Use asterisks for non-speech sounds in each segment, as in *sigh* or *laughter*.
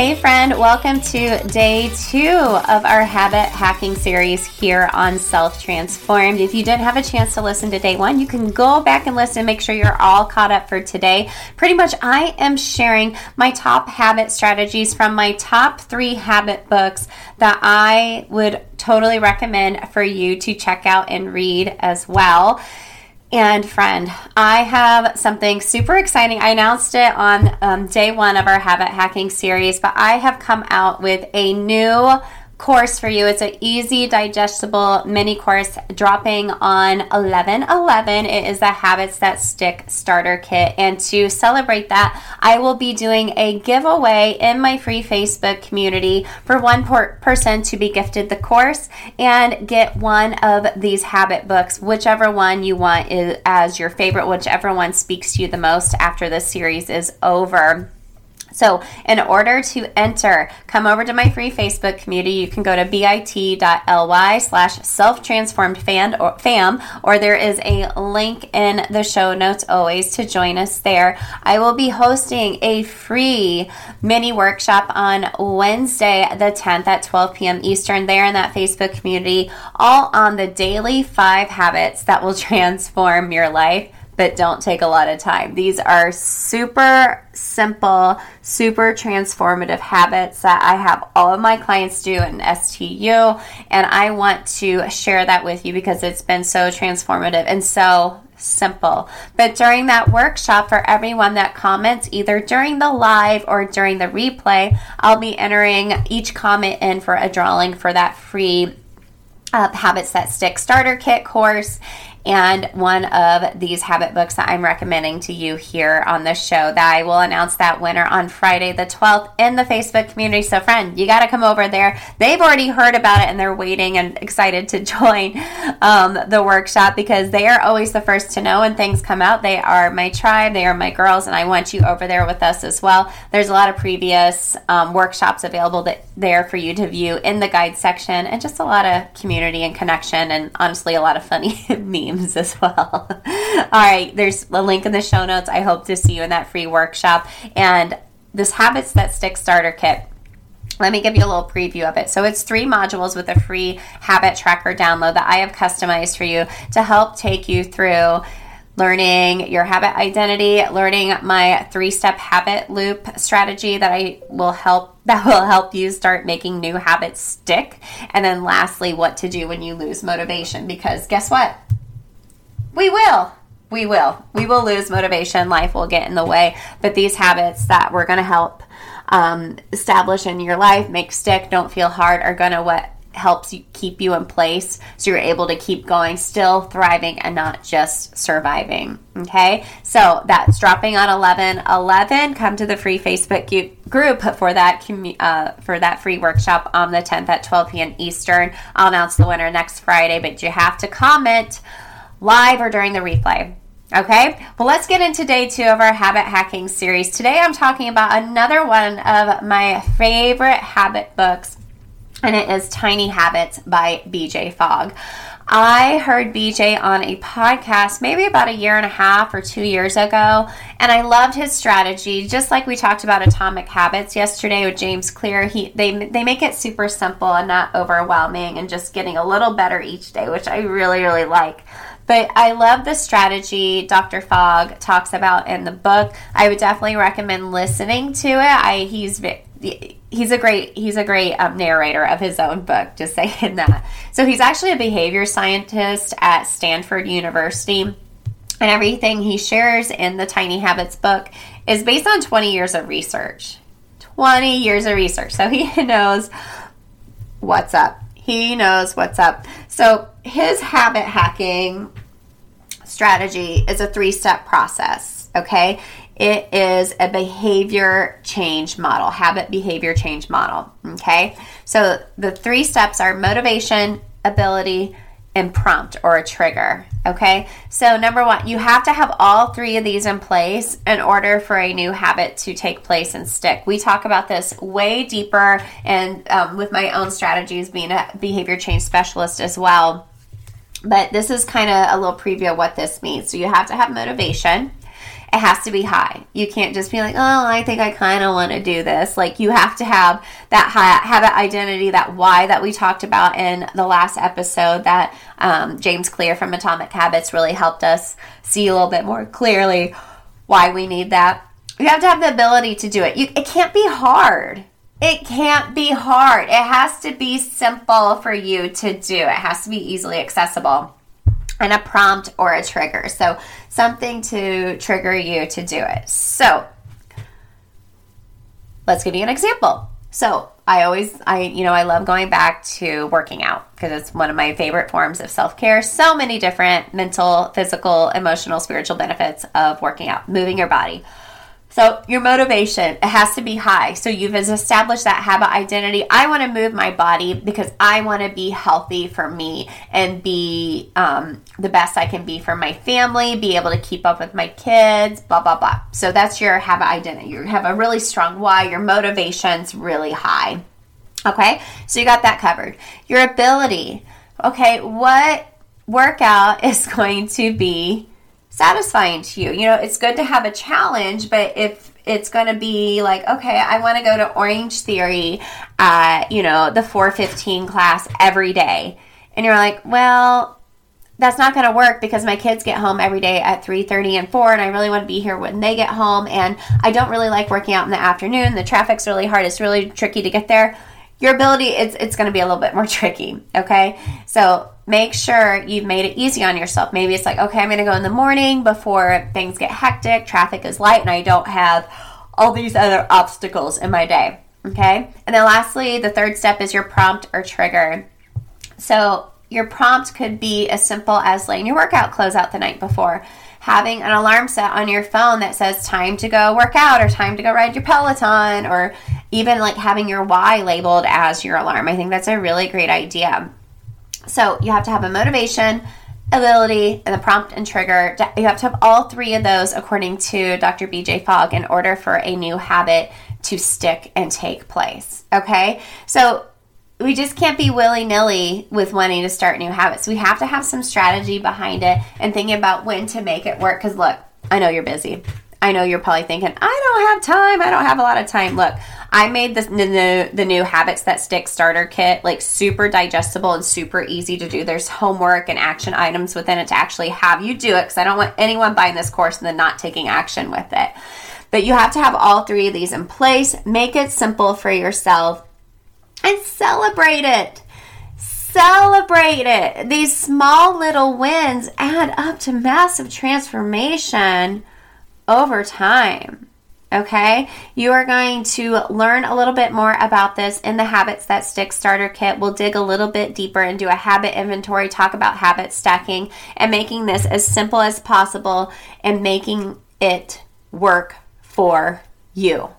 Hey, friend, welcome to day two of our habit hacking series here on Self Transformed. If you didn't have a chance to listen to day one, you can go back and listen, make sure you're all caught up for today. Pretty much, I am sharing my top habit strategies from my top three habit books that I would totally recommend for you to check out and read as well. And friend, I have something super exciting. I announced it on um, day one of our habit hacking series, but I have come out with a new course for you. It's an easy, digestible mini course dropping on 11 11. It is the Habits That Stick starter kit. And to celebrate that, I will be doing a giveaway in my free Facebook community for one per- person to be gifted the course and get one of these habit books, whichever one you want is, as your favorite, whichever one speaks to you the most after this series is over. So, in order to enter, come over to my free Facebook community. You can go to bit.ly slash self transformed fam, or there is a link in the show notes always to join us there. I will be hosting a free mini workshop on Wednesday, the 10th at 12 p.m. Eastern, there in that Facebook community, all on the daily five habits that will *laughs* transform your life but don't take a lot of time. These are super simple, super transformative habits that I have all of my clients do in STU, and I want to share that with you because it's been so transformative and so simple. But during that workshop, for everyone that comments, either during the live or during the replay, I'll be entering each comment in for a drawing for that free uh, Habits That Stick starter kit course. And one of these habit books that I'm recommending to you here on the show that I will announce that winner on Friday the 12th in the Facebook community. So, friend, you got to come over there. They've already heard about it and they're waiting and excited to *laughs* join um, the workshop because they are always the first to know when things come out. They are my tribe, they are my girls, and I want you over there with us as well. There's a lot of previous um, workshops available that there for you to view in the guide section and just a lot of community and connection and honestly a lot of funny *laughs* memes *laughs* as well. All right, there's a link in the show notes. I hope to see you in that free workshop and this habits that stick starter kit let me give you a little preview of it. So it's three modules with a free habit tracker download that I have customized for you to help take you through learning your habit identity, learning my three-step habit loop strategy that I will help *laughs* that will help you start making new habits stick. And then lastly, what to do when you lose motivation because guess what? We will. We will. We will lose motivation. Life will get in the way. But these habits that we're going to help um, establish in your life, make stick, don't feel hard, are going to what helps you keep you in place so you're able to keep going still thriving and not just surviving okay so that's dropping on 11 11 come to the free facebook group for that uh, for that free workshop on the 10th at 12 p.m eastern i'll announce the winner next friday but you have to comment live or during the replay Okay, well, let's get into day two of our habit hacking series. Today I'm talking about another one of my favorite habit books, and it is Tiny Habits by BJ Fogg. I heard BJ on a podcast maybe about a year and a half or two years ago, and I loved his strategy. Just like we talked about Atomic Habits yesterday with James Clear, he they they make it super simple and not overwhelming, and just getting a little better each day, which I really really like. But I love the strategy Dr. Fogg talks about in the book. I would definitely recommend listening to it. I he's he's a great he's a great um, narrator of his own book. Just *laughs* saying that. So he's actually a behavior scientist at Stanford University, and everything he shares in the Tiny Habits book is based on 20 years of research. 20 years of research. So *laughs* he knows what's up. He knows what's up. So his habit hacking strategy is a three step process, okay? It is a behavior change model, habit behavior change model, okay? So the three steps are motivation, ability, and prompt or a trigger. Okay, so number one, you have to have all three of these in place in order for a new habit to take place and stick. We talk about this way deeper, and um, with my own strategies, being a behavior change specialist as well. But this is kind of a little preview of what this means. So you have to have motivation. It has to be high. You can't just be like, oh, I think I kind of want to do this. Like you have to have that high, habit identity, that why that we talked about in the last episode that um, James Clear from Atomic Habits really helped us see a little bit more clearly why we need that. You have to have the ability to do it. You, it can't be hard. It can't be hard. It has to be simple for you to do. It has to be easily accessible and a prompt or a trigger. So, something to trigger you to do it. So, let's give you an example. So, I always, I, you know, I love going back to working out because it's one of my favorite forms of self care. So many different mental, physical, emotional, spiritual benefits of working out, moving your body. So, your motivation, it has to be high. So, you've established that habit identity. I want to move my body because I want to be healthy for me and be um, the best I can be for my family, be able to keep up with my kids, blah, blah, blah. So, that's your habit identity. You have a really strong why, your motivation's really high. Okay, so you got that covered. Your ability, okay, what workout *laughs* is going to be satisfying to you. You know, it's good to have a challenge, but if it's going to be like, okay, I want to go to Orange Theory at, you know, the 415 class every day. And you're like, well, that's not going to work because my kids get home every day at 3:30 and 4 and I really want to be here when they get home and I don't really like working out in the afternoon. The traffic's really hard. It's really tricky to get there. Your ability it's it's going to be a little bit more *laughs* tricky, okay? So, make sure you've made it easy on yourself. Maybe it's like, okay, I'm going to go in the morning before things get hectic, traffic is light, and I don't have all these other obstacles in my day. Okay. And then lastly, the third step is your prompt or trigger. So your prompt could be as simple as laying your workout clothes out the night before, having an alarm set on your phone that says time to go work out or time to go ride your Peloton, or even like having your why labeled as your alarm. I think that's a really great idea. So you have to have a motivation, ability, and the prompt and trigger. You have to have all three of those, according to Dr. BJ Fogg, in order for a new habit to stick and take place. Okay? So we just can't be willy nilly with wanting to start new habits. We have to have some strategy behind it and thinking about when to make it work. Because, look, I know you're busy. I know you're probably thinking, I don't have time. I don't have a lot of time. Look, I made this, the, the new Habits That Stick starter kit like super digestible and super easy to do. There's homework and action items within it to actually have you do it because I don't want anyone buying this course and then not taking action with it. But you have to have all three of these in place. Make it simple for yourself and celebrate it. Celebrate it. These small little wins add up to massive transformation over time. Okay, you are going to learn a little bit more about this in the Habits That Stick Starter Kit. We'll dig a little bit deeper and do a habit inventory, talk about habit stacking, and making this as simple as possible and making it work for you.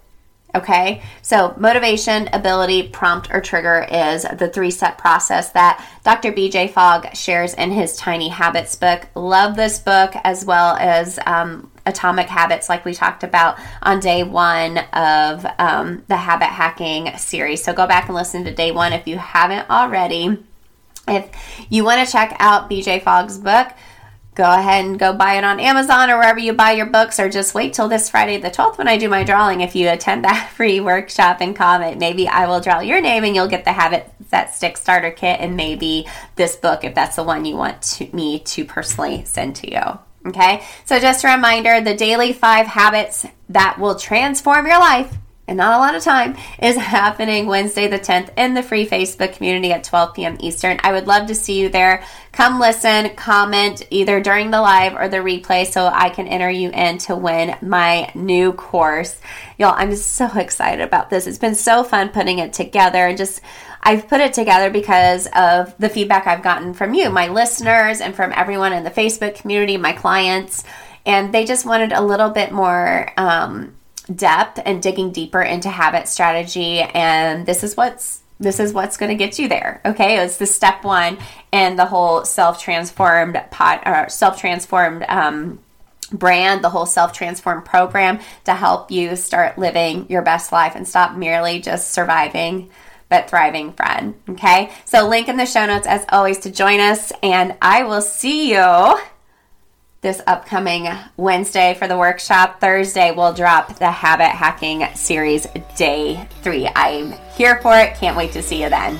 Okay, so motivation, ability, prompt, or trigger is the three step process that Dr. BJ Fogg shares in his Tiny Habits book. Love this book as well as um, Atomic Habits, like we talked about on day one of um, the habit hacking series. So go back and listen to day one if you haven't already. If you want to check out BJ Fogg's book, go ahead and go buy it on Amazon or wherever you buy your books, or just wait till this Friday the 12th when I do my drawing. If you attend that *laughs* free workshop and comment, maybe I will draw your name and you'll get the Habit That Stick Starter Kit and maybe this book if that's the one you want to, me to personally send to you. Okay, so just a reminder the daily five habits that will transform your life and not a lot of time, is *laughs* happening Wednesday the 10th in the free Facebook community at 12 p.m. Eastern. I would love to see you there. Come listen, comment either during the live or the replay so I can enter you in to win my new course. Y'all, I'm so excited about this. It's been so fun putting it together and just I've put it together because of the feedback I've gotten from you, my listeners, and from everyone in the Facebook community, my clients. And they just wanted a little bit more um, depth and digging deeper into habit strategy and this is what's this is what's going to get you there okay? It's the step one and the whole self-transformed pot or self-transformed um, brand the whole self-transformed program to help you start living your best life and stop merely just surviving but thriving friend okay? So link in the show notes as always to join us and i will see you this upcoming Wednesday for the workshop. Thursday, we'll drop the habit hacking series day three. I'm here for it. Can't wait to see you then.